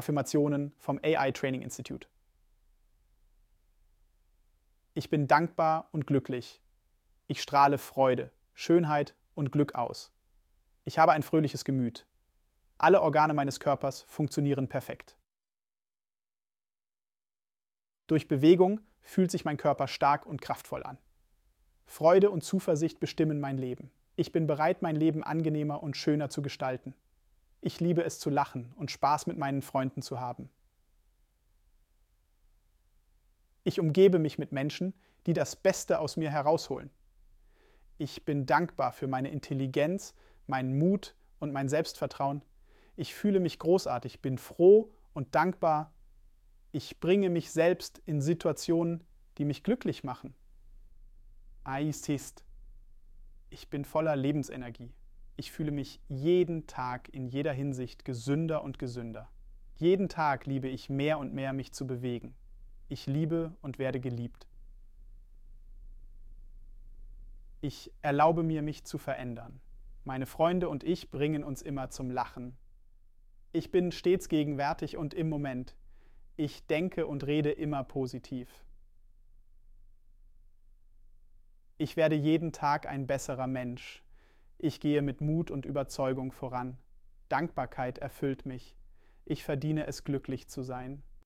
Affirmationen vom AI Training Institute. Ich bin dankbar und glücklich. Ich strahle Freude, Schönheit und Glück aus. Ich habe ein fröhliches Gemüt. Alle Organe meines Körpers funktionieren perfekt. Durch Bewegung fühlt sich mein Körper stark und kraftvoll an. Freude und Zuversicht bestimmen mein Leben. Ich bin bereit, mein Leben angenehmer und schöner zu gestalten. Ich liebe es zu lachen und Spaß mit meinen Freunden zu haben. Ich umgebe mich mit Menschen, die das Beste aus mir herausholen. Ich bin dankbar für meine Intelligenz, meinen Mut und mein Selbstvertrauen. Ich fühle mich großartig, bin froh und dankbar. Ich bringe mich selbst in Situationen, die mich glücklich machen. Aisist. Ich bin voller Lebensenergie. Ich fühle mich jeden Tag in jeder Hinsicht gesünder und gesünder. Jeden Tag liebe ich mehr und mehr, mich zu bewegen. Ich liebe und werde geliebt. Ich erlaube mir, mich zu verändern. Meine Freunde und ich bringen uns immer zum Lachen. Ich bin stets gegenwärtig und im Moment. Ich denke und rede immer positiv. Ich werde jeden Tag ein besserer Mensch. Ich gehe mit Mut und Überzeugung voran. Dankbarkeit erfüllt mich. Ich verdiene es glücklich zu sein.